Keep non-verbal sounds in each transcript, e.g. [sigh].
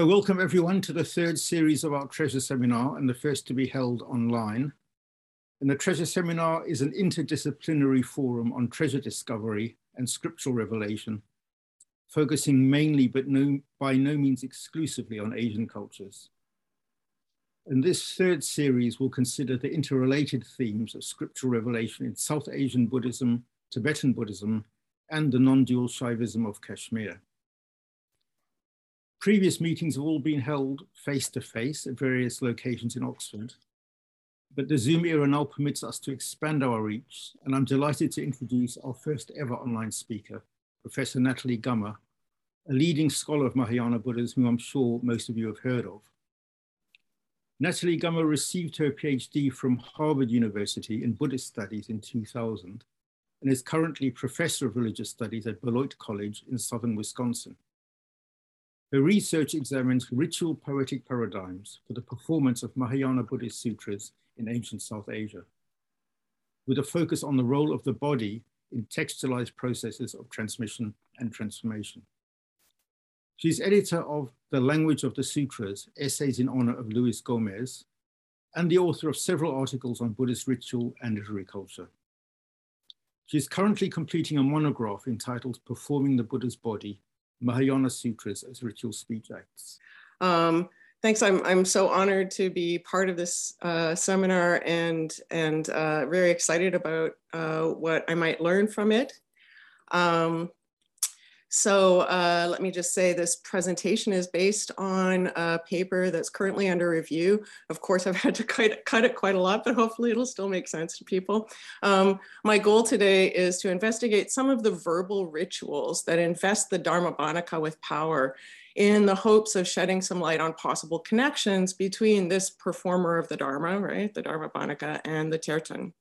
So welcome everyone to the third series of our Treasure Seminar and the first to be held online. And the Treasure Seminar is an interdisciplinary forum on treasure discovery and scriptural revelation, focusing mainly but no, by no means exclusively on Asian cultures. And this third series will consider the interrelated themes of scriptural revelation in South Asian Buddhism, Tibetan Buddhism, and the non-dual Shaivism of Kashmir. Previous meetings have all been held face-to-face at various locations in Oxford, but the Zoom era now permits us to expand our reach, and I'm delighted to introduce our first ever online speaker, Professor Natalie Gummer, a leading scholar of Mahayana Buddhism who I'm sure most of you have heard of. Natalie Gummer received her PhD from Harvard University in Buddhist Studies in 2000 and is currently Professor of Religious Studies at Beloit College in Southern Wisconsin. Her research examines ritual poetic paradigms for the performance of Mahayana Buddhist sutras in ancient South Asia, with a focus on the role of the body in textualized processes of transmission and transformation. She's editor of The Language of the Sutras, Essays in Honor of Luis Gomez, and the author of several articles on Buddhist ritual and literary culture. She is currently completing a monograph entitled Performing the Buddha's Body Mahayana Sutras as ritual speech acts. Um, thanks. I'm, I'm so honored to be part of this uh, seminar and, and uh, very excited about uh, what I might learn from it. Um, so uh, let me just say this presentation is based on a paper that's currently under review. Of course, I've had to [laughs] cut, it quite a lot, but hopefully it'll still make sense to people. Um, my goal today is to investigate some of the verbal rituals that invest the Dharmabhanaka with power in the hopes of shedding some light on possible connections between this performer of the Dharma, right, the Dharmabhanaka, and the tertön.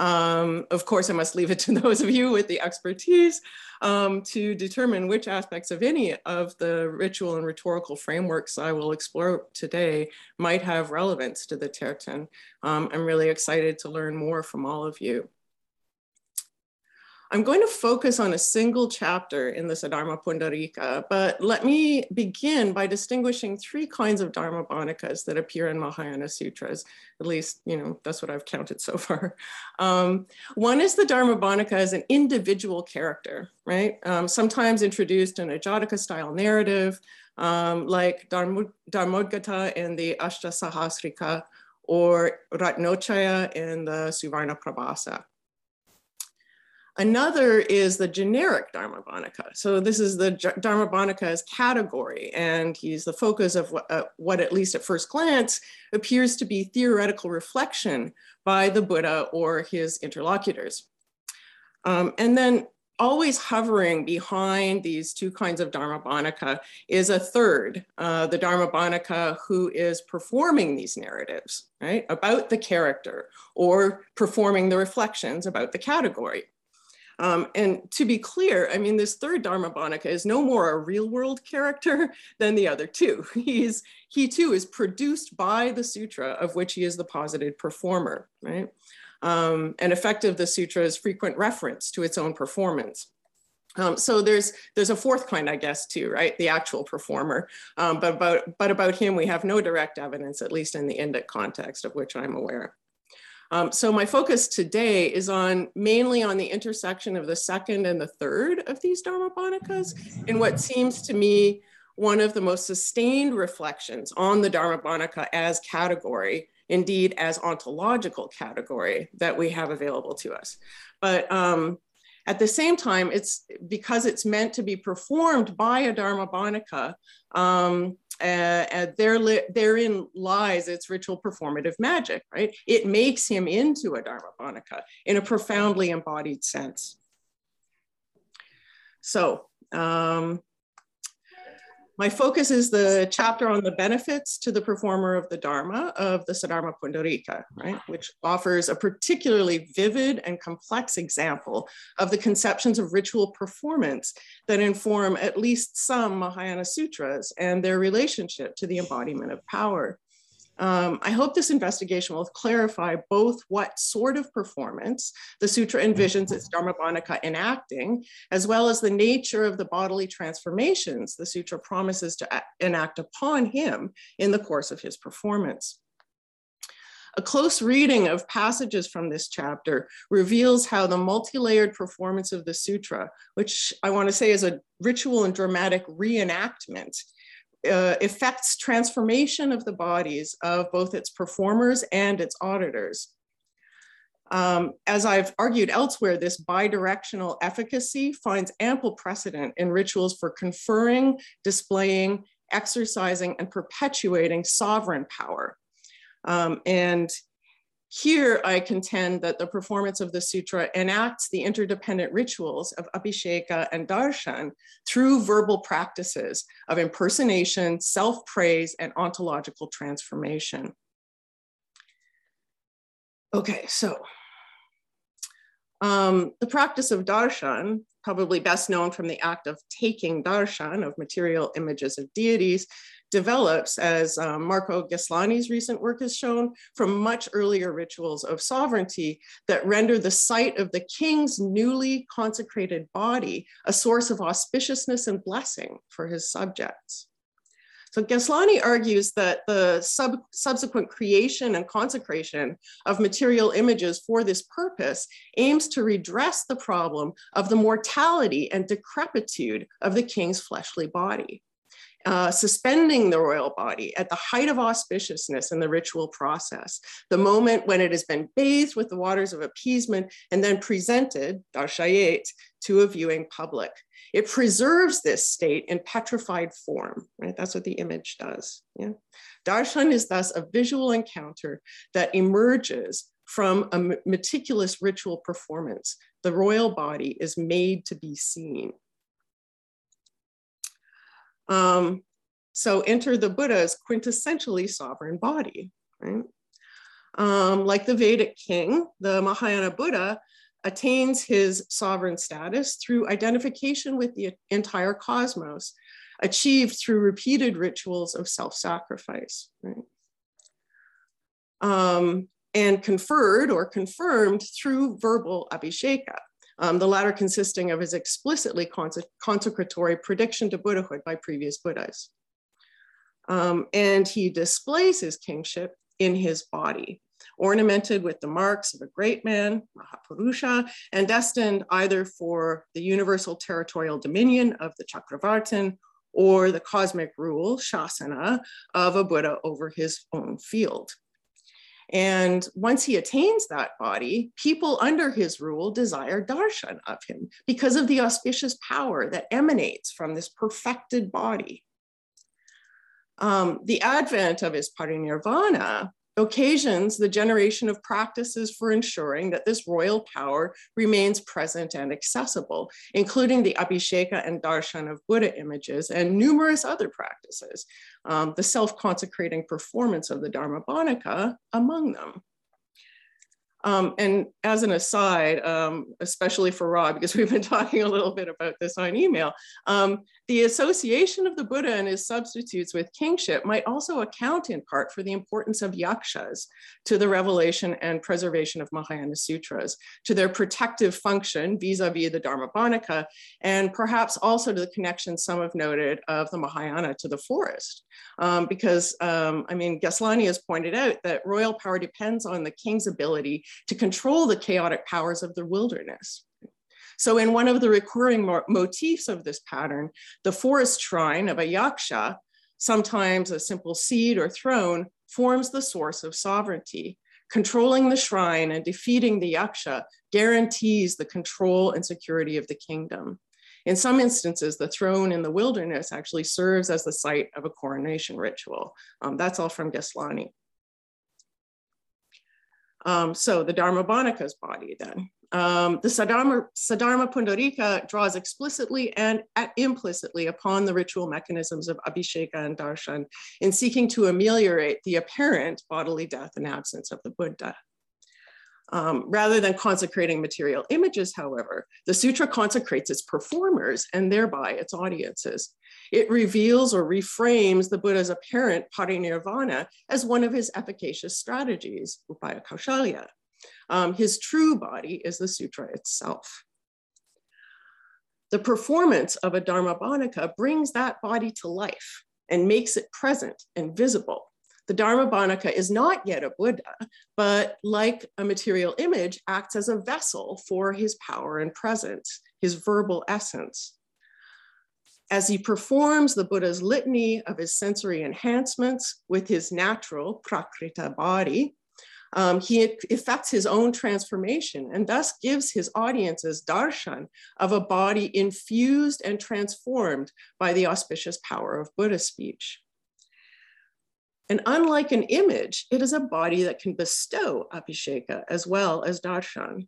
Um, of course, I must leave it [laughs] to those of you with the expertise um, to determine which aspects of any of the ritual and rhetorical frameworks I will explore today might have relevance to the tertön. Um, I'm really excited to learn more from all of you. I'm going to focus on a single chapter in the Saddharma Pundarika, but let me begin by distinguishing three kinds of Dharma Bhanakas that appear in Mahayana Sutras. At least, you know, that's what I've counted so far. Um, one is the Dharma Bhanaka as an individual character, right? Um, sometimes introduced in a Jataka style narrative, um, like Dharmodgata in the Ashtasahasrika or Ratnoccaya in the Suvarna Prabhasa. Another is the generic Dharmabhanaka. So this is the Dharmabhanaka's category, and he's the focus of what, uh, what, at least at first glance, appears to be theoretical reflection by the Buddha or his interlocutors. Um, and then always hovering behind these two kinds of Dharmabhanaka is a third, uh, the Dharmabhanaka who is performing these narratives, right, about the character or performing the reflections about the category. Um, and to be clear, I mean, this third Dharmabhanaka is no more a real world character [laughs] than the other two. [laughs] He's, he too is produced by the sutra of which he is the posited performer, right? Um, and effective the sutra's frequent reference to its own performance. Um, so there's there's a fourth kind, I guess, too, right? The actual performer. Um, but about but about him, we have no direct evidence, at least in the Indic context, of which I'm aware. Um, so my focus today is on mainly on the intersection of the second and the third of these Dharmabhanakas in what seems to me one of the most sustained reflections on the Dharmabhanaka as category, indeed as ontological category that we have available to us. But um, at the same time, it's because it's meant to be performed by a Dharmabhanaka, um, uh, there therein lies its ritual performative magic, right? It makes him into a dharma Dharmabhanaka in a profoundly embodied sense. So um, my focus is the chapter on the benefits to the performer of the Dharma of the Saddharma Pundarika, right, which offers a particularly vivid and complex example of the conceptions of ritual performance that inform at least some Mahayana sutras and their relationship to the embodiment of power. Um, I hope this investigation will clarify both what sort of performance the sutra envisions its Dharmabhanaka enacting, as well as the nature of the bodily transformations the sutra promises to enact upon him in the course of his performance. A close reading of passages from this chapter reveals how the multi-layered performance of the sutra, which I want to say is a ritual and dramatic reenactment, uh, affects transformation of the bodies of both its performers and its auditors. Um, as I've argued elsewhere, this bidirectional efficacy finds ample precedent in rituals for conferring, displaying, exercising, and perpetuating sovereign power. Um, and here I contend that the performance of the sutra enacts the interdependent rituals of Abhisheka and Darshan through verbal practices of impersonation, self-praise, and ontological transformation. Okay, so um, the practice of darshan, probably best known from the act of taking darshan of material images of deities, develops, as um, Marko Geslani's recent work has shown, from much earlier rituals of sovereignty that render the site of the king's newly consecrated body a source of auspiciousness and blessing for his subjects. So Geslani argues that the sub subsequent creation and consecration of material images for this purpose aims to redress the problem of the mortality and decrepitude of the king's fleshly body uh, suspending the royal body at the height of auspiciousness in the ritual process, the moment when it has been bathed with the waters of appeasement and then presented, darshayet, to a viewing public. It preserves this state in petrified form, right? That's what the image does. Yeah? Darshan is thus a visual encounter that emerges from a meticulous ritual performance. The royal body is made to be seen. Um, so enter the Buddha's quintessentially sovereign body, right? Um, like the Vedic king, the Mahayana Buddha attains his sovereign status through identification with the entire cosmos, achieved through repeated rituals of self-sacrifice, right? Um, and conferred or confirmed through verbal abhisheka um, the latter consisting of his explicitly consecratory prediction to Buddhahood by previous Buddhas. Um, and he displays his kingship in his body, ornamented with the marks of a great man, Mahapurusha, and destined either for the universal territorial dominion of the Chakravartin or the cosmic rule, Shasana, of a Buddha over his own field. And once he attains that body, people under his rule desire darshan of him because of the auspicious power that emanates from this perfected body. Um, the advent of his parinirvana occasions the generation of practices for ensuring that this royal power remains present and accessible, including the Abhisheka and Darshan of Buddha images and numerous other practices, um, the self-consecrating performance of the Dharmabhanaka among them. Um, and as an aside, um, especially for Rob, because [laughs] we've been talking a little bit about this on email, um, the association of the Buddha and his substitutes with kingship might also account in part for the importance of yakshas to the revelation and preservation of Mahayana sutras, to their protective function vis-a-vis -vis the Dharmabhanaka, and perhaps also to the connection some have noted of the Mahayana to the forest. Um, because, um, I mean, Geslani has pointed out that royal power depends on the king's ability to control the chaotic powers of the wilderness. So in one of the recurring mo motifs of this pattern, the forest shrine of a yaksha, sometimes a simple seat or throne, forms the source of sovereignty. Controlling the shrine and defeating the yaksha guarantees the control and security of the kingdom. In some instances, the throne in the wilderness actually serves as the site of a coronation ritual. Um, that's all from Geslani. Um, so the Dharmabhanaka's body then. Um, the Saddharma, Saddharma Pundarika draws explicitly and implicitly upon the ritual mechanisms of Abhisheka and Darshan in seeking to ameliorate the apparent bodily death and absence of the Buddha. Um, rather than consecrating material images, however, the sutra consecrates its performers and thereby its audiences. It reveals or reframes the Buddha's apparent parinirvana as one of his efficacious strategies, upaya kaushalya. Um, his true body is the sutra itself. The performance of a Dharmabhanika brings that body to life and makes it present and visible the Dharmabhanika is not yet a Buddha, but like a material image, acts as a vessel for his power and presence, his verbal essence. As he performs the Buddha's litany of his sensory enhancements with his natural prakrita body, um, he effects his own transformation and thus gives his audiences darshan of a body infused and transformed by the auspicious power of Buddha speech. And unlike an image, it is a body that can bestow abhisheka as well as darshan.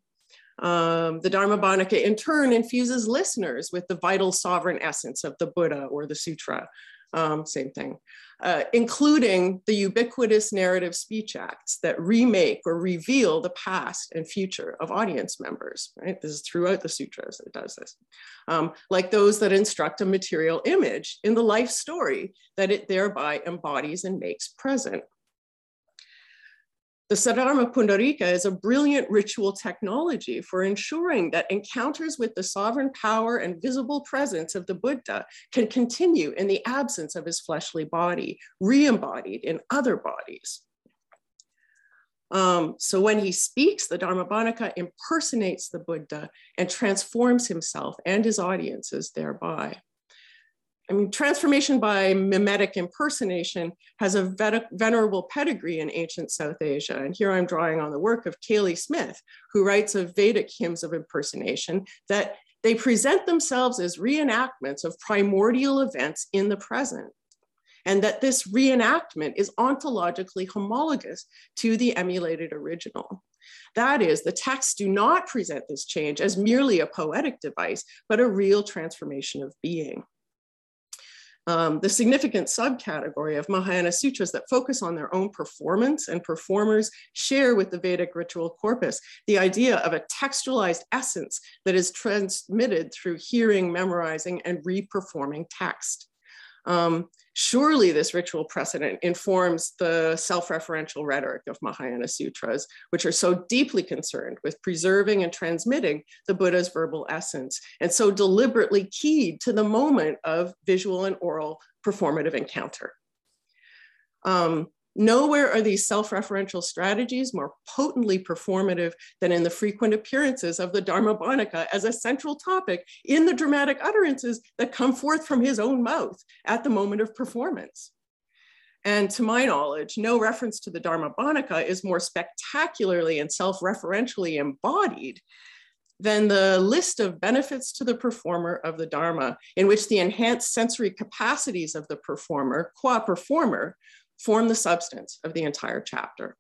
Um, the Dharmabhanika in turn infuses listeners with the vital sovereign essence of the Buddha or the sutra, um, same thing, uh, including the ubiquitous narrative speech acts that remake or reveal the past and future of audience members, right? This is throughout the sutras it does this. Um, like those that instruct a material image in the life story that it thereby embodies and makes present. The Saddharma Pundarika is a brilliant ritual technology for ensuring that encounters with the sovereign power and visible presence of the Buddha can continue in the absence of his fleshly body, re-embodied in other bodies. Um, so when he speaks, the Dharmabhanika impersonates the Buddha and transforms himself and his audiences thereby. I mean, transformation by mimetic impersonation has a venerable pedigree in ancient South Asia. And here I'm drawing on the work of Caley Smith, who writes of Vedic hymns of impersonation that they present themselves as reenactments of primordial events in the present. And that this reenactment is ontologically homologous to the emulated original. That is, the texts do not present this change as merely a poetic device, but a real transformation of being um, the significant subcategory of Mahayana sutras that focus on their own performance and performers share with the Vedic ritual corpus the idea of a textualized essence that is transmitted through hearing, memorizing, and reperforming text. Um, surely this ritual precedent informs the self-referential rhetoric of Mahayana sutras, which are so deeply concerned with preserving and transmitting the Buddha's verbal essence, and so deliberately keyed to the moment of visual and oral performative encounter. Um, Nowhere are these self-referential strategies more potently performative than in the frequent appearances of the Dharmabhanika as a central topic in the dramatic utterances that come forth from his own mouth at the moment of performance. And to my knowledge, no reference to the Dharmabhanika is more spectacularly and self-referentially embodied than the list of benefits to the performer of the Dharma, in which the enhanced sensory capacities of the performer, qua performer, form the substance of the entire chapter.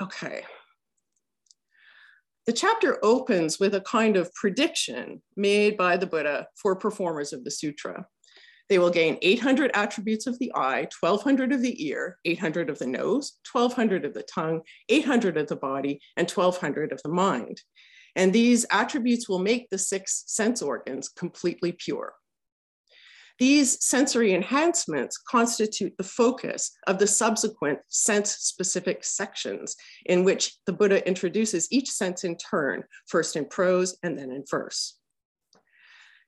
Okay. The chapter opens with a kind of prediction made by the Buddha for performers of the sutra. They will gain 800 attributes of the eye, 1200 of the ear, 800 of the nose, 1200 of the tongue, 800 of the body, and 1200 of the mind. And these attributes will make the six sense organs completely pure. These sensory enhancements constitute the focus of the subsequent sense-specific sections in which the Buddha introduces each sense in turn, first in prose and then in verse.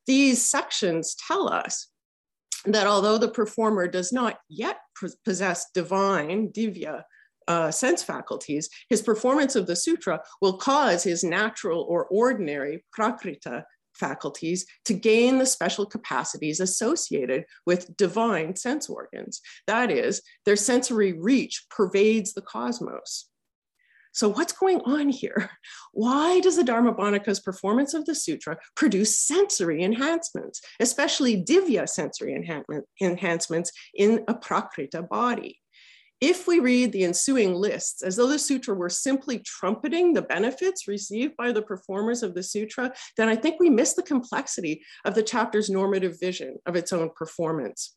These sections tell us that although the performer does not yet possess divine, divya, uh, sense faculties, his performance of the sutra will cause his natural or ordinary prakrita faculties to gain the special capacities associated with divine sense organs. That is, their sensory reach pervades the cosmos. So what's going on here? Why does the Dharmabhanika's performance of the sutra produce sensory enhancements, especially divya sensory enhancements in a prakrita body? If we read the ensuing lists as though the sutra were simply trumpeting the benefits received by the performers of the sutra, then I think we miss the complexity of the chapter's normative vision of its own performance.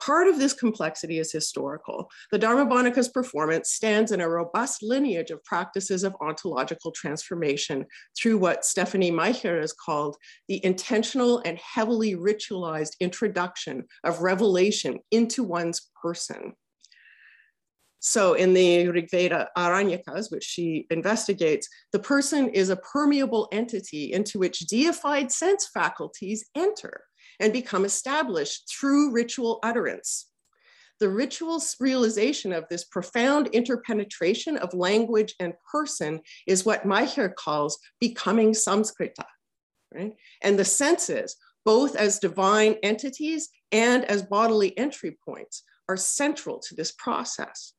Part of this complexity is historical. The Dharmabhanika's performance stands in a robust lineage of practices of ontological transformation through what Stephanie Majcher has called the intentional and heavily ritualized introduction of revelation into one's person. So in the Rigveda Aranyakas, which she investigates, the person is a permeable entity into which deified sense faculties enter and become established through ritual utterance. The ritual realization of this profound interpenetration of language and person is what Majcher calls becoming Samskrita. Right? And the senses, both as divine entities and as bodily entry points, are central to this process.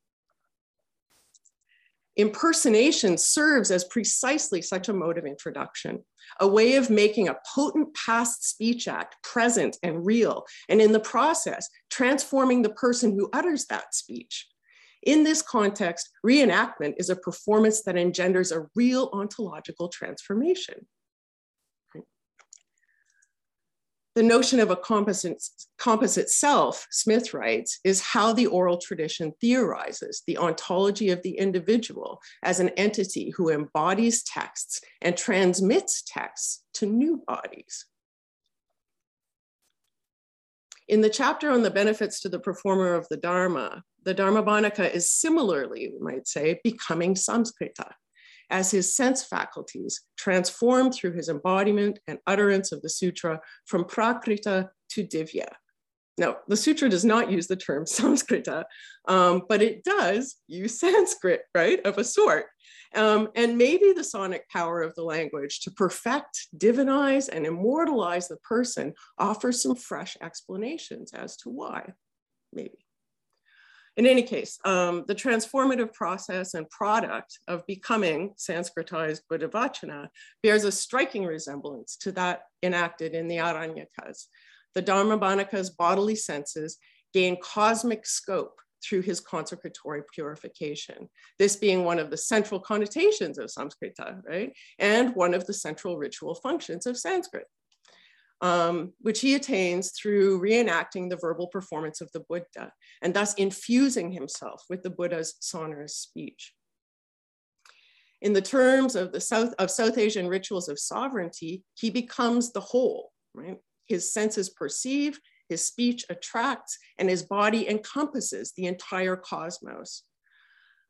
Impersonation serves as precisely such a mode of introduction, a way of making a potent past speech act present and real, and in the process, transforming the person who utters that speech. In this context, reenactment is a performance that engenders a real ontological transformation. The notion of a composite, composite self, Smith writes, is how the oral tradition theorizes the ontology of the individual as an entity who embodies texts and transmits texts to new bodies. In the chapter on the benefits to the performer of the Dharma, the Dharmabhanika is similarly, we might say, becoming Samskrita, as his sense faculties transform through his embodiment and utterance of the sutra from prakrita to divya. Now, the sutra does not use the term [laughs] Samskrita, um, but it does use Sanskrit, right, of a sort. Um, and maybe the sonic power of the language to perfect, divinize, and immortalize the person offers some fresh explanations as to why, maybe. In any case, um, the transformative process and product of becoming Sanskritized Buddha Vachana bears a striking resemblance to that enacted in the Aranyakas. The Dharmabhanika's bodily senses gain cosmic scope through his consecratory purification. This being one of the central connotations of Samskrita, right? And one of the central ritual functions of Sanskrit um, which he attains through reenacting the verbal performance of the Buddha and thus infusing himself with the Buddha's sonorous speech. In the terms of the South of South Asian rituals of sovereignty, he becomes the whole, right? His senses perceive, his speech attracts, and his body encompasses the entire cosmos.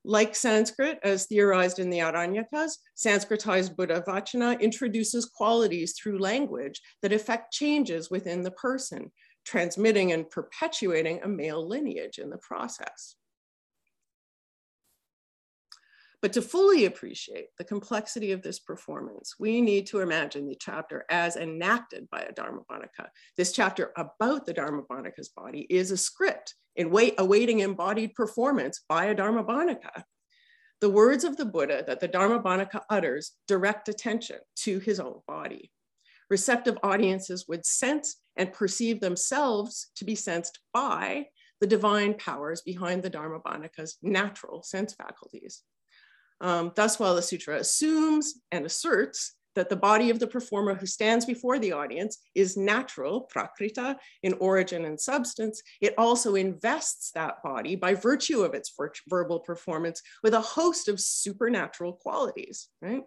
Like Sanskrit, as theorized in the Aranyakas, Sanskritized Buddha Vachana introduces qualities through language that affect changes within the person, transmitting and perpetuating a male lineage in the process. But to fully appreciate the complexity of this performance, we need to imagine the chapter as enacted by a Dharmabhanika. This chapter about the Dharmabhanika's body is a script in wait, awaiting embodied performance by a Dharmabhanika. The words of the Buddha that the Dharmabhanika utters direct attention to his own body. Receptive audiences would sense and perceive themselves to be sensed by the divine powers behind the Dharmabhanika's natural sense faculties. Um, thus, while the sutra assumes and asserts that the body of the performer who stands before the audience is natural, prakrita, in origin and substance, it also invests that body by virtue of its verbal performance with a host of supernatural qualities, right?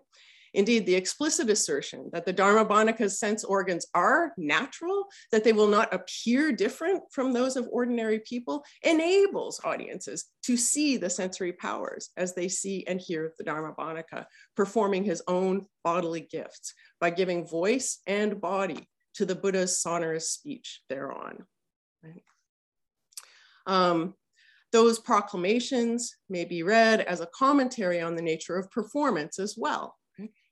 Indeed, the explicit assertion that the Dharmabhanika's sense organs are natural, that they will not appear different from those of ordinary people, enables audiences to see the sensory powers as they see and hear the Dharmabhanika performing his own bodily gifts by giving voice and body to the Buddha's sonorous speech thereon. Right? Um, those proclamations may be read as a commentary on the nature of performance as well.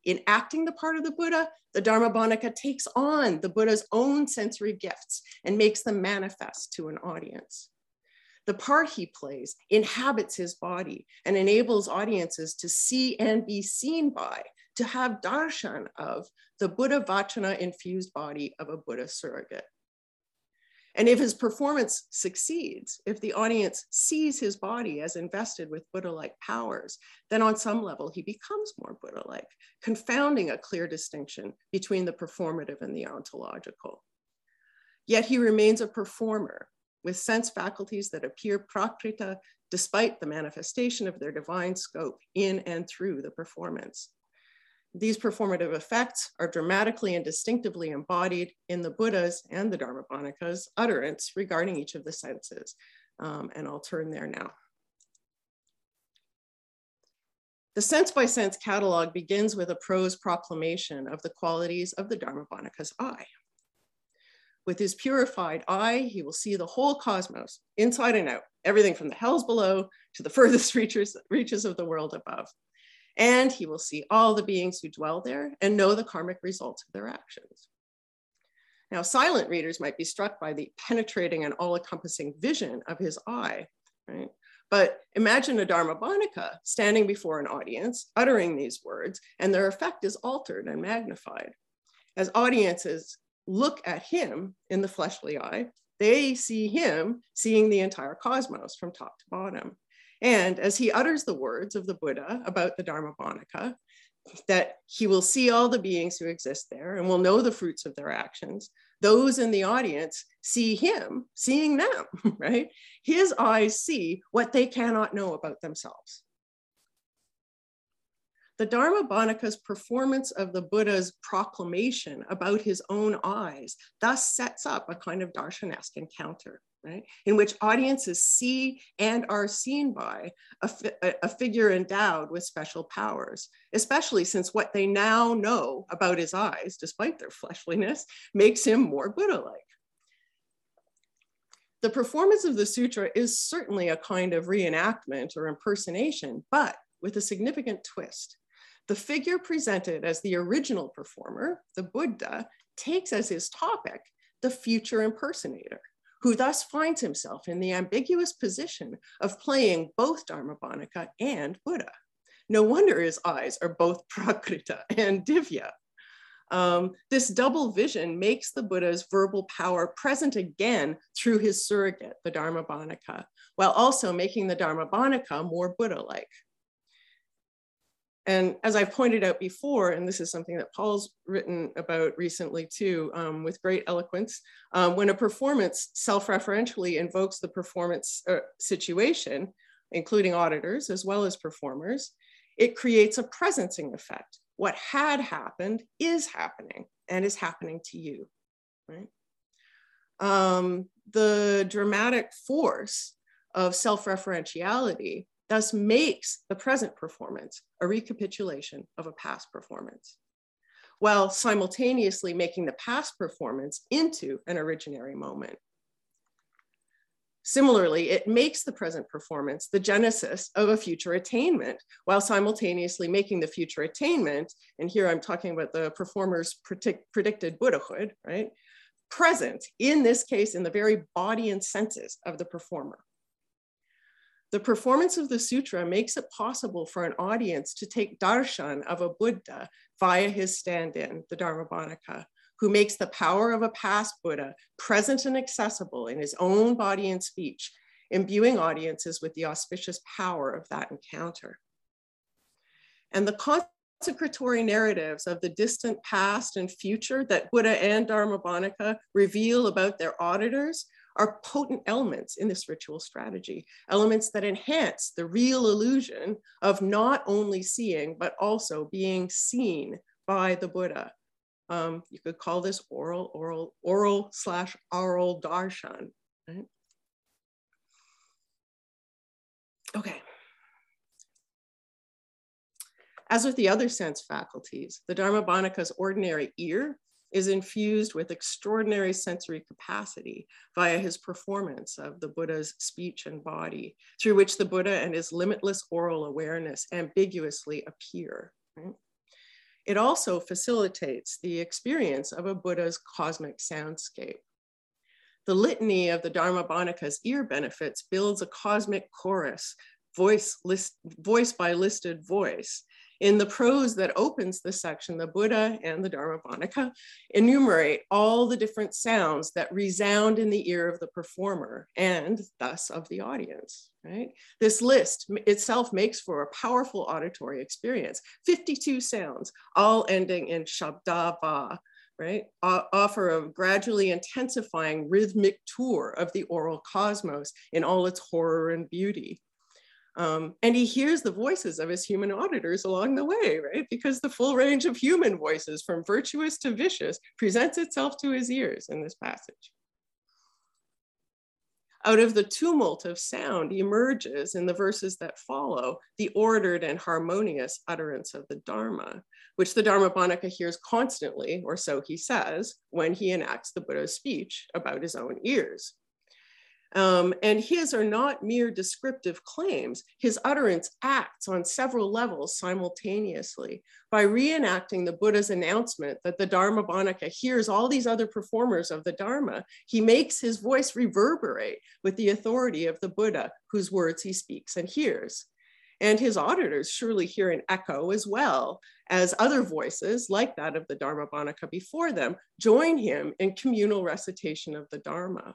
In acting the part of the Buddha, the Dharmabhanika takes on the Buddha's own sensory gifts and makes them manifest to an audience. The part he plays inhabits his body and enables audiences to see and be seen by, to have darshan of the Buddha Vachana infused body of a Buddha surrogate. And if his performance succeeds, if the audience sees his body as invested with Buddha like powers, then on some level he becomes more Buddha like, confounding a clear distinction between the performative and the ontological. Yet he remains a performer with sense faculties that appear prakrita despite the manifestation of their divine scope in and through the performance. These performative effects are dramatically and distinctively embodied in the Buddha's and the Dharmabhanakas utterance regarding each of the senses. Um, and I'll turn there now. The sense by sense catalog begins with a prose proclamation of the qualities of the Dharmabhanaka's eye. With his purified eye, he will see the whole cosmos, inside and out, everything from the hells below to the [laughs] furthest reaches, reaches of the world above. And he will see all the beings who dwell there and know the karmic results of their actions. Now, silent readers might be struck by the penetrating and all encompassing vision of his eye, right? But imagine a Dharmabhanaka standing before an audience, uttering these words, and their effect is altered and magnified. As audiences look at him in the fleshly eye, they see him seeing the entire cosmos from top to bottom. And as he utters the words of the Buddha about the Dharmabhanaka, that he will see all the beings who exist there and will know the fruits of their actions, those in the audience see him seeing them, [laughs] right? His eyes see what they cannot know about themselves. The Dharmabhanaka's performance of the Buddha's proclamation about his own eyes thus sets up a kind of darshanesque encounter, right? In which audiences see and are seen by a, fi a figure endowed with special powers, especially since what they now know about his eyes, despite their fleshliness, makes him more Buddha-like. The performance of the sutra is certainly a kind of reenactment or impersonation, but with a significant twist. The figure presented as the original performer, the Buddha, takes as his topic the future impersonator, who thus finds himself in the ambiguous position of playing both Dharmabhanaka and Buddha. No wonder his eyes are both [laughs] Prakrita and Divya. Um, this double vision makes the Buddha's verbal power present again through his surrogate, the Dharmabhanaka, while also making the Dharmabhanaka more Buddha-like. And as I've pointed out before, and this is something that Paul's written about recently too, um, with great eloquence, um, when a performance self-referentially invokes the performance uh, situation, including auditors as well as performers, it creates a presencing effect what had happened is happening and is happening to you, right? Um, the dramatic force of self-referentiality thus makes the present performance a recapitulation of a past performance, while simultaneously making the past performance into an originary moment. Similarly, it makes the present performance the genesis of a future attainment while simultaneously making the future attainment, and here I'm talking about the performer's predict predicted Buddhahood, right? Present, in this case, in the very body and senses of the performer. The performance of the sutra makes it possible for an audience to take darshan of a Buddha via his stand-in, the Dharmabhanaka, who makes the power of a past Buddha present and accessible in his own body and speech, imbuing audiences with the auspicious power of that encounter. And the consecratory narratives of the distant past and future that Buddha and Dharmabhanaka reveal about their auditors are potent elements in this ritual strategy, elements that enhance the real illusion of not only seeing, but also being seen by the Buddha um, you could call this oral, oral, oral slash oral darshan. Right? Okay. As with the other sense faculties, the Dharmabhanaka's ordinary ear is infused with extraordinary sensory capacity via his performance of the Buddha's speech and body, through which the Buddha and his limitless oral awareness ambiguously appear. Right? It also facilitates the experience of a Buddha's cosmic soundscape. The litany of the Dharmabhanaka's ear benefits builds a cosmic chorus, voice, list, voice by listed voice, in the prose that opens the section, the Buddha and the Dharmabhanaka enumerate all the different sounds that resound in the ear of the performer and thus of the audience, right? This list itself makes for a powerful auditory experience. 52 sounds, all ending in shabda va, right, offer a gradually intensifying rhythmic tour of the oral cosmos in all its horror and beauty. Um, and he hears the voices of his human auditors along the way, right? Because the full range of human voices, from virtuous to vicious, presents itself to his ears in this passage. Out of the tumult of sound emerges in the verses that follow the ordered and harmonious utterance of the Dharma, which the Dharmabhānika hears constantly, or so he says, when he enacts the Buddha's speech about his own ears. Um, and his are not mere descriptive claims. His utterance acts on several levels simultaneously by reenacting the Buddha's announcement that the Dharma Dharmabhānika hears all these other performers of the Dharma. He makes his voice reverberate with the authority of the Buddha, whose words he speaks and hears. And his auditors surely hear an echo as well as other voices, like that of the Dharma Dharmabhānika before them, join him in communal recitation of the Dharma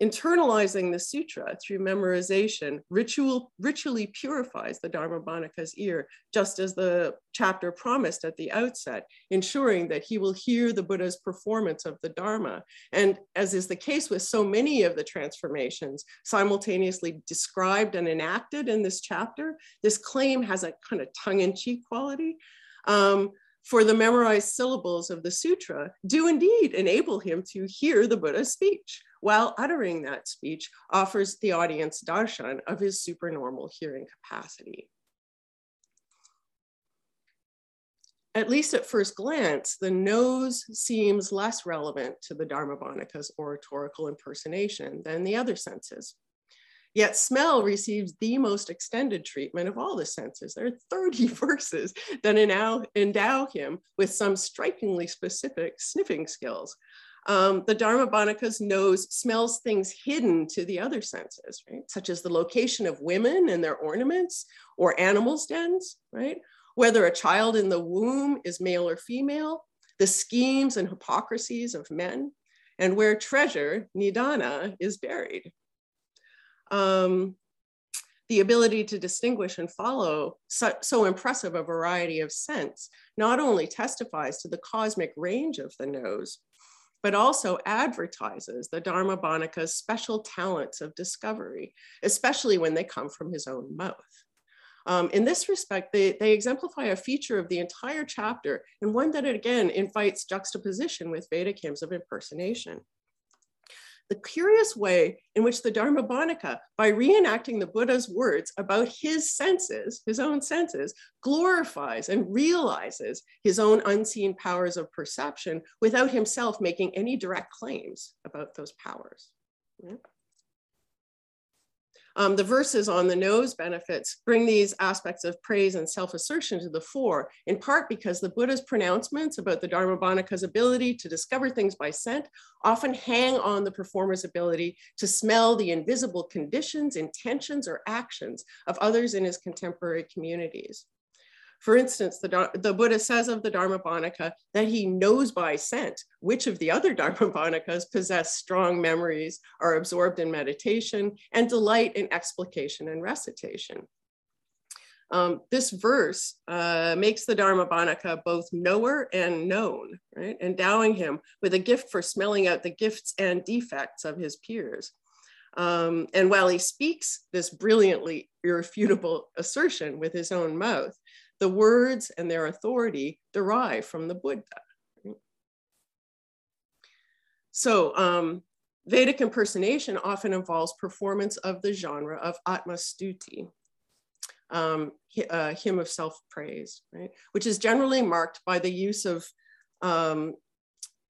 internalizing the sutra through memorization ritual, ritually purifies the Dharmabhānika's ear, just as the chapter promised at the outset, ensuring that he will hear the Buddha's performance of the Dharma. And as is the case with so many of the transformations simultaneously described and enacted in this chapter, this claim has a kind of tongue-in-cheek quality. Um, for the memorized syllables of the sutra do indeed enable him to hear the Buddha's speech while uttering that speech, offers the audience darshan of his supernormal hearing capacity. At least at first glance, the nose seems less relevant to the Dharmabhānika's oratorical impersonation than the other senses. Yet smell receives the most extended treatment of all the senses. There are 30 [laughs] verses that endow, endow him with some strikingly specific sniffing skills, um, the Dharmabhānika's nose smells things hidden to the other senses, right? Such as the location of women and their ornaments or animals' dens, right? Whether a child in the womb is male or female, the schemes and hypocrisies of men, and where treasure, nidana, is buried. Um, the ability to distinguish and follow so, so, impressive a variety of scents not only testifies to the cosmic range of the nose, but also advertises the Dharma Dharmabhānika's special talents of discovery, especially when they come from his own mouth. Um, in this respect, they, they exemplify a feature of the entire chapter and one that again invites juxtaposition with Vedic hymns of impersonation the curious way in which the Dharmabhānika, by reenacting the Buddha's words about his senses, his own senses, glorifies and realizes his own unseen powers of perception without himself making any direct claims about those powers. Yeah. Um, the verses on the nose benefits bring these aspects of praise and self-assertion to the fore, in part because the Buddha's pronouncements about the Dharmabhānika's ability to discover things by scent often hang on the performer's ability to smell the invisible conditions, intentions, or actions of others in his contemporary communities. For instance, the, the Buddha says of the Dharmabhānika that he knows by scent which of the other [laughs] Dharmabhānikas possess strong memories, are absorbed in meditation, and delight in explication and recitation. Um, this verse uh, makes the Dharmabhānika both knower and known, right? endowing him with a gift for smelling out the gifts and defects of his peers. Um, and while he speaks this brilliantly irrefutable assertion with his own mouth, the words and their authority derive from the Buddha. So um, Vedic impersonation often involves performance of the genre of Atmastuti, um, uh, hymn of self-praise, right? Which is generally marked by the use of um,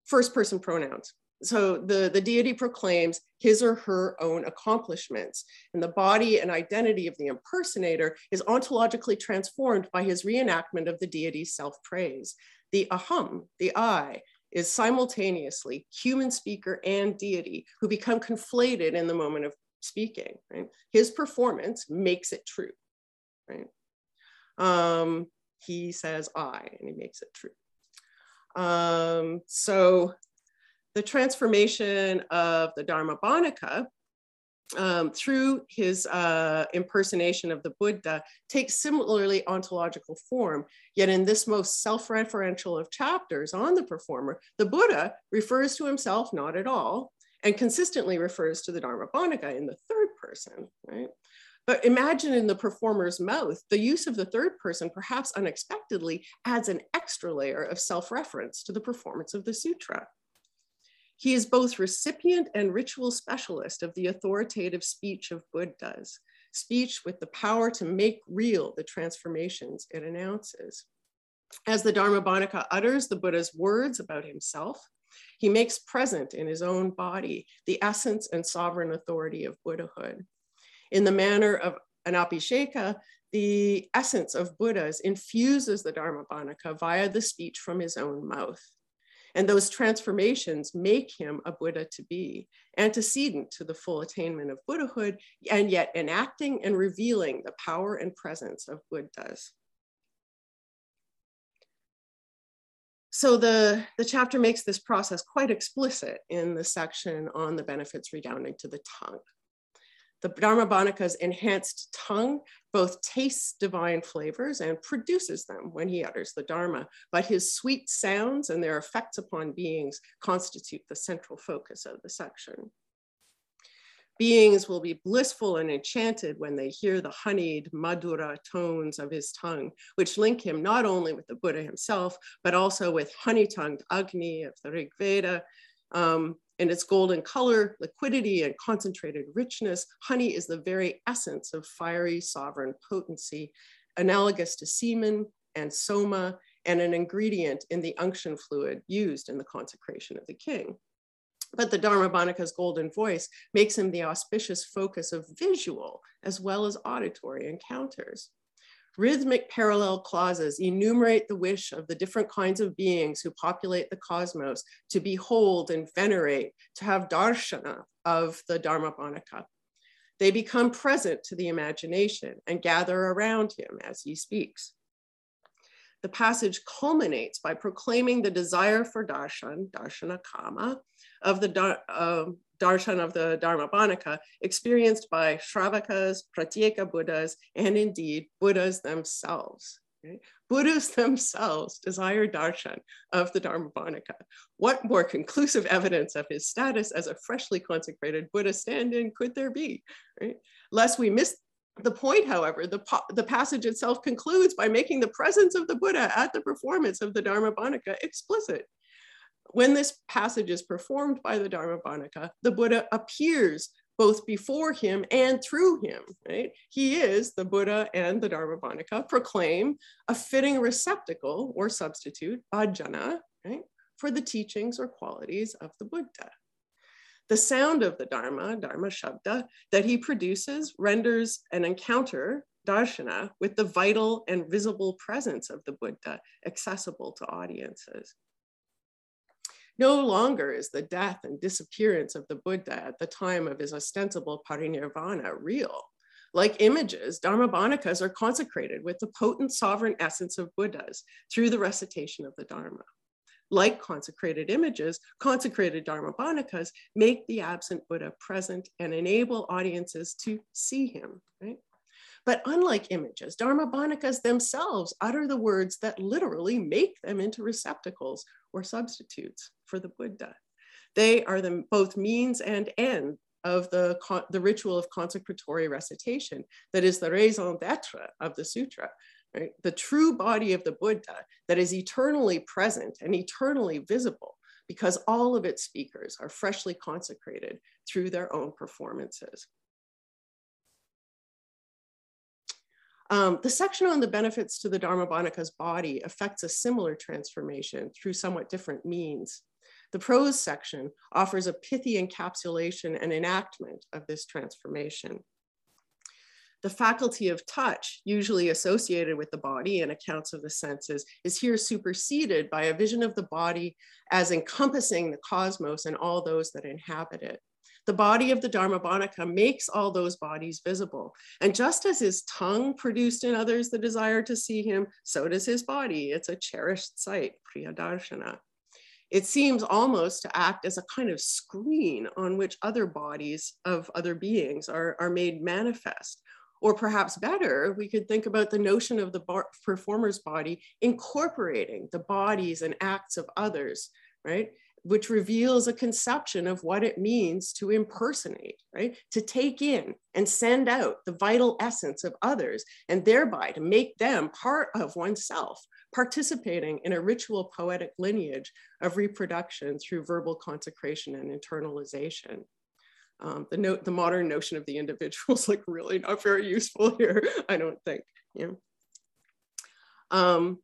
first person pronouns so the, the deity proclaims his or her own accomplishments, and the body and identity of the impersonator is ontologically transformed by his reenactment of the deity's self-praise. The aham, the I, is simultaneously human speaker and deity who become conflated in the moment of speaking. Right? His performance makes it true. Right? Um, he says I, and he makes it true. Um, so the transformation of the Dharmabhānika um, through his uh, impersonation of the Buddha, takes similarly ontological form. Yet in this most self-referential of chapters on the performer, the Buddha refers to himself not at all, and consistently refers to the Dharmabhanaka in the third person, right? But imagine in the performer's mouth, the use of the third person, perhaps unexpectedly, adds an extra layer of self-reference to the performance of the sutra. He is both recipient and ritual specialist of the authoritative speech of Buddhas, speech with the power to make real the transformations it announces. As the Dharmabhanaka utters the Buddha's words about himself, he makes present in his own body the essence and sovereign authority of Buddhahood. In the manner of an Abhisheka, the essence of Buddhas infuses the Dharmabhanaka via the speech from his own mouth. And those transformations make him a Buddha to be, antecedent to the full attainment of Buddhahood, and yet enacting and revealing the power and presence of Buddhas. So the, the chapter makes this process quite explicit in the section on the benefits redounding to the tongue. The Dharmabhanaka's enhanced tongue both tastes divine flavors and produces them when he utters the Dharma, but his sweet sounds and their effects upon beings constitute the central focus of the section. Beings will be blissful and enchanted when they hear the honeyed madhura tones of his tongue, which link him not only with the Buddha himself, but also with honey-tongued Agni of the Rig Veda, um, in its golden color, liquidity, and concentrated richness, honey is the very essence of fiery sovereign potency, analogous to semen and soma, and an ingredient in the unction fluid used in the consecration of the king. But the Dharmabhanaka's golden voice makes him the auspicious focus of visual as well as auditory encounters. Rhythmic parallel clauses enumerate the wish of the different kinds of beings who populate the cosmos to behold and venerate, to have darshana of the Dharmabhanaka. They become present to the imagination and gather around him as he speaks. The passage culminates by proclaiming the desire for darshan, darshana kama, of the uh, darshan of the Dharmabhanaka experienced by Shravakas, Pratyeka Buddhas, and indeed Buddhas themselves. Right? Buddhas [laughs] themselves desire darshan of the Dharmabhanaka. What more conclusive evidence of his status as a freshly consecrated Buddha stand-in could there be? Right? Lest we miss the point, however, the, the passage itself concludes by making the presence of the Buddha at the performance of the Dharmabhanaka explicit. When this passage is performed by the Dharmabhanaka, the Buddha appears both before him and through him, right? He is the Buddha and the Dharmabhanaka proclaim a fitting receptacle or substitute, bhajana, right? For the teachings or qualities of the Buddha. The sound of the Dharma, Dharma Shabda, that he produces renders an encounter, darshana, with the vital and visible presence of the Buddha accessible to audiences. No longer is the death and disappearance of the Buddha at the time of his ostensible parinirvana real. Like images, Dharmabhanakas are consecrated with the potent sovereign essence of Buddhas through the recitation of the Dharma like consecrated images, consecrated Dharmabhanakas make the absent Buddha present and enable audiences to see him, right? But unlike images, Dharmabhanakas themselves utter the words that literally make them into receptacles or substitutes for the Buddha. They are the both means and end of the, the ritual of consecratory recitation, that is the raison d'etre of the sutra, right? The true body of the Buddha that is eternally present and eternally visible because all of its speakers are freshly consecrated through their own performances. Um, the section on the benefits to the Dharmabhanaka's body affects a similar transformation through somewhat different means. The prose section offers a pithy encapsulation and enactment of this transformation. The faculty of touch, usually associated with the body and accounts of the senses, is here superseded by a vision of the body as encompassing the cosmos and all those that inhabit it. The body of the Dharmabhanaka makes all those bodies visible. And just as his tongue produced in others the desire to see him, so does his body. It's a cherished sight, Priyadarshana. It seems almost to act as a kind of screen on which other bodies of other beings are, are made manifest. Or perhaps better, we could think about the notion of the performer's body incorporating the bodies and acts of others, right? Which reveals a conception of what it means to impersonate, right? To take in and send out the vital essence of others, and thereby to make them part of oneself, participating in a ritual poetic lineage of reproduction through verbal consecration and internalization. Um, the, note, the modern notion of the individual is like really not very useful here, I don't think. Yeah. Um,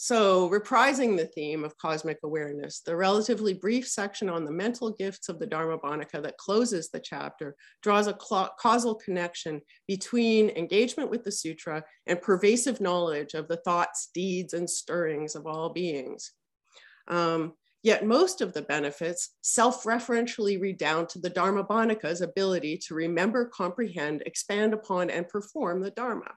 so reprising the theme of cosmic awareness, the relatively brief section on the mental gifts of the Dharmabhanaka that closes the chapter draws a causal connection between engagement with the sutra and pervasive knowledge of the thoughts, deeds, and stirrings of all beings. Um, Yet most of the benefits self-referentially redound to the Dharmabhanaka's ability to remember, comprehend, expand upon, and perform the Dharma.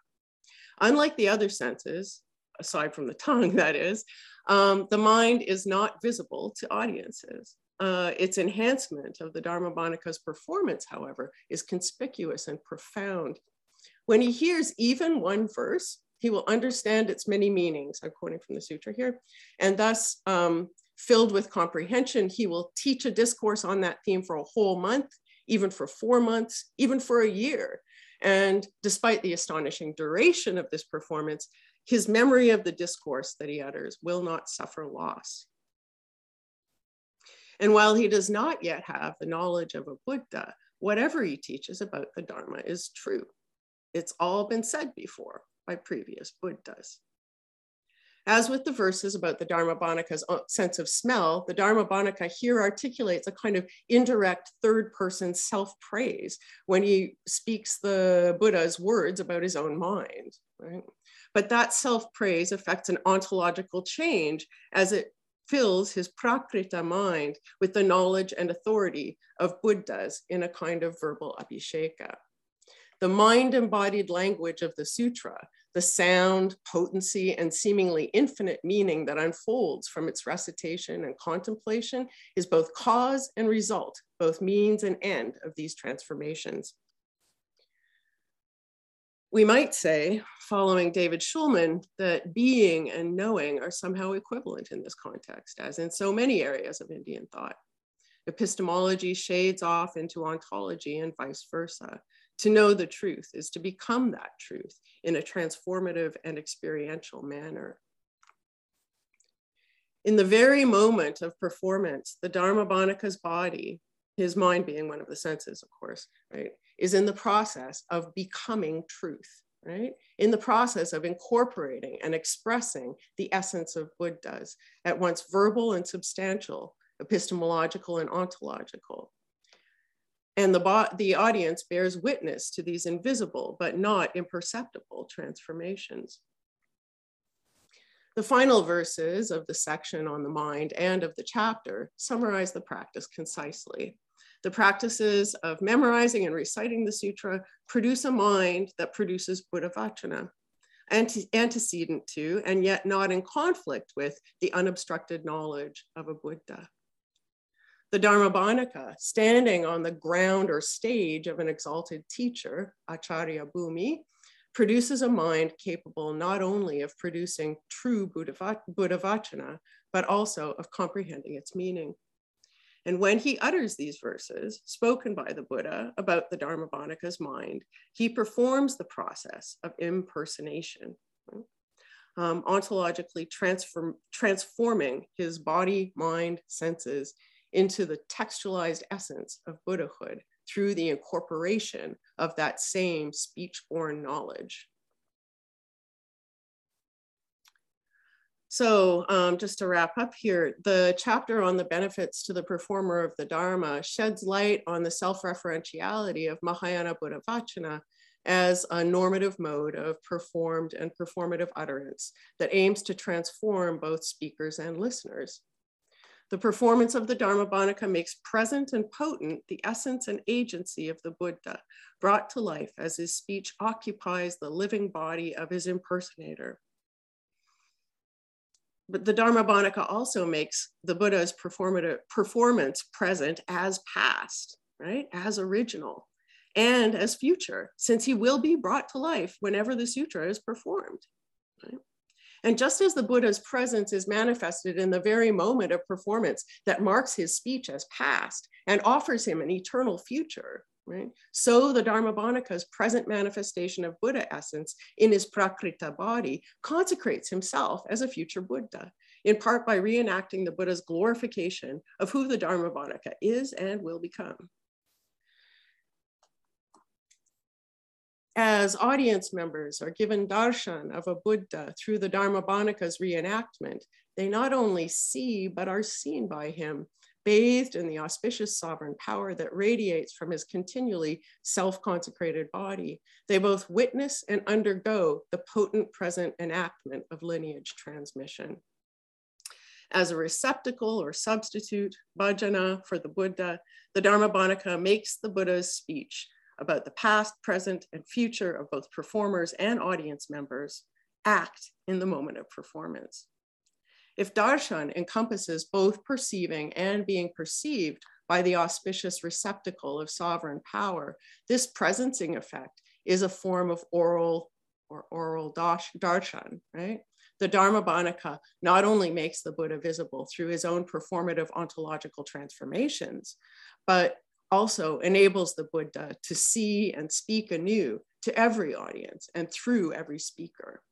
Unlike the other senses, aside from the tongue, [laughs] that is, um, the mind is not visible to audiences. Uh, its enhancement of the Dharmabhanaka's performance, however, is conspicuous and profound. When he hears even one verse, he will understand its many meanings. I'm quoting from the sutra here. And thus, um, filled with comprehension, he will teach a discourse on that theme for a whole month, even for four months, even for a year. And despite the astonishing duration of this performance, his memory of the discourse that he utters will not suffer loss. And while he does not yet have the knowledge of a Buddha, whatever he teaches about the Dharma is true. It's all been said before by previous Buddhas. As with the verses about the Dharmabhanaka's uh, sense of smell, the Dharmabhanaka here articulates a kind of indirect third person self praise when he speaks the Buddha's words about his own mind. Right? But that self praise affects an ontological change as it fills his prakrita mind with the knowledge and authority of Buddhas in a kind of verbal abhisheka. The mind embodied language of the sutra, the sound, potency, and seemingly infinite meaning that unfolds from its recitation and contemplation is both cause and result, both means and end of these transformations. We might say, following David Shulman, that being and knowing are somehow equivalent in this context, as in so many areas of Indian thought. Epistemology shades off into ontology and vice versa. To know the truth is to become that truth in a transformative and experiential manner. In the very moment of performance, the Dharma Dharmabhanaka's body, his mind being one of the senses, of course, right, is in the process of becoming truth, right? In the process of incorporating and expressing the essence of Buddhas, at once verbal and substantial, epistemological and ontological. And the, the audience bears witness to these invisible but not imperceptible transformations. The final verses of the section on the mind and of the chapter summarize the practice concisely. The practices of memorizing and reciting the sutra produce a mind that produces Buddha Vachana, ante antecedent to and yet not in conflict with the unobstructed knowledge of a Buddha. The Dharmabhanaka, standing on the ground or stage of an exalted teacher, Acharya Bhumi, produces a mind capable not only of producing true Buddha, Vachana, but also of comprehending its meaning. And when he utters these verses, spoken by the Buddha about the Dharmabhanaka's mind, he performs the process of impersonation, um, ontologically transform, transforming his body, mind, senses into the textualized essence of Buddhahood through the incorporation of that same speech-born knowledge. So um, just to wrap up here, the chapter on the benefits to the performer of the Dharma sheds light on the self-referentiality of Mahayana Buddha Vachana as a normative mode of performed and performative utterance that aims to transform both speakers and listeners. The performance of the Dharmabhanaka makes present and potent the essence and agency of the Buddha, brought to life as his speech occupies the living body of his impersonator. But the Dharmabhanaka also makes the Buddha's performative performance present as past, right? As original and as future, since he will be brought to life whenever the sutra is performed. Right? And just as the Buddha's presence is manifested in the very moment of performance that marks his speech as past and offers him an eternal future, right? So the Dharmabhanaka's present manifestation of Buddha essence in his Prakrita body consecrates himself as a future Buddha, in part by reenacting the Buddha's glorification of who the Dharmabhanaka is and will become. As audience members are given darshan of a Buddha through the Dharmabhanaka's reenactment, they not only see, but are seen by him, bathed in the auspicious sovereign power that radiates from his continually self-consecrated body. They both witness and undergo the potent present enactment of lineage transmission. As a receptacle or substitute, bhajana for the Buddha, the Dharmabhanaka makes the Buddha's speech about the past, present, and future of both performers and audience members act in the moment of performance. If darshan encompasses both perceiving and being perceived by the auspicious receptacle of sovereign power, this presencing effect is a form of oral or oral darshan, right? The Dharmabhanaka not only makes the Buddha visible through his own performative ontological transformations, but also enables the Buddha to see and speak anew to every audience and through every speaker.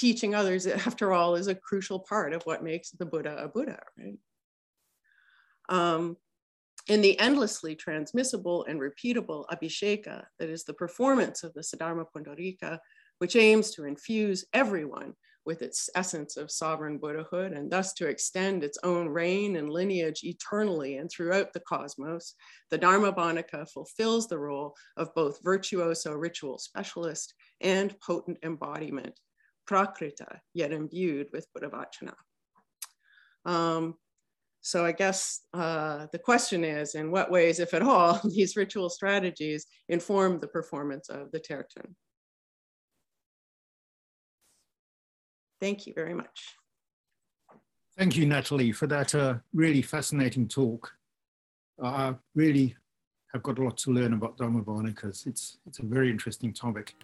Teaching others, [laughs] after all, is a crucial part of what makes the Buddha a Buddha, right? Um, in the endlessly transmissible and repeatable Abhisheka, that is the performance of the Saddharma Pundarika, which aims to infuse everyone with its essence of sovereign Buddhahood and thus to extend its own reign and lineage eternally and throughout the cosmos, the dharma Dharmabhanaka fulfills the role of both virtuoso ritual specialist and potent embodiment, prakrita, yet imbued with Buddhavachana. Um, so I guess uh, the question is, in what ways, if at all, [laughs] these ritual strategies inform the performance of the Tertön? Thank you very much. Thank you, Natalie, for that uh, really fascinating talk. I really have got a lot to learn about Dharmabhanakas. It's, it's a very interesting topic.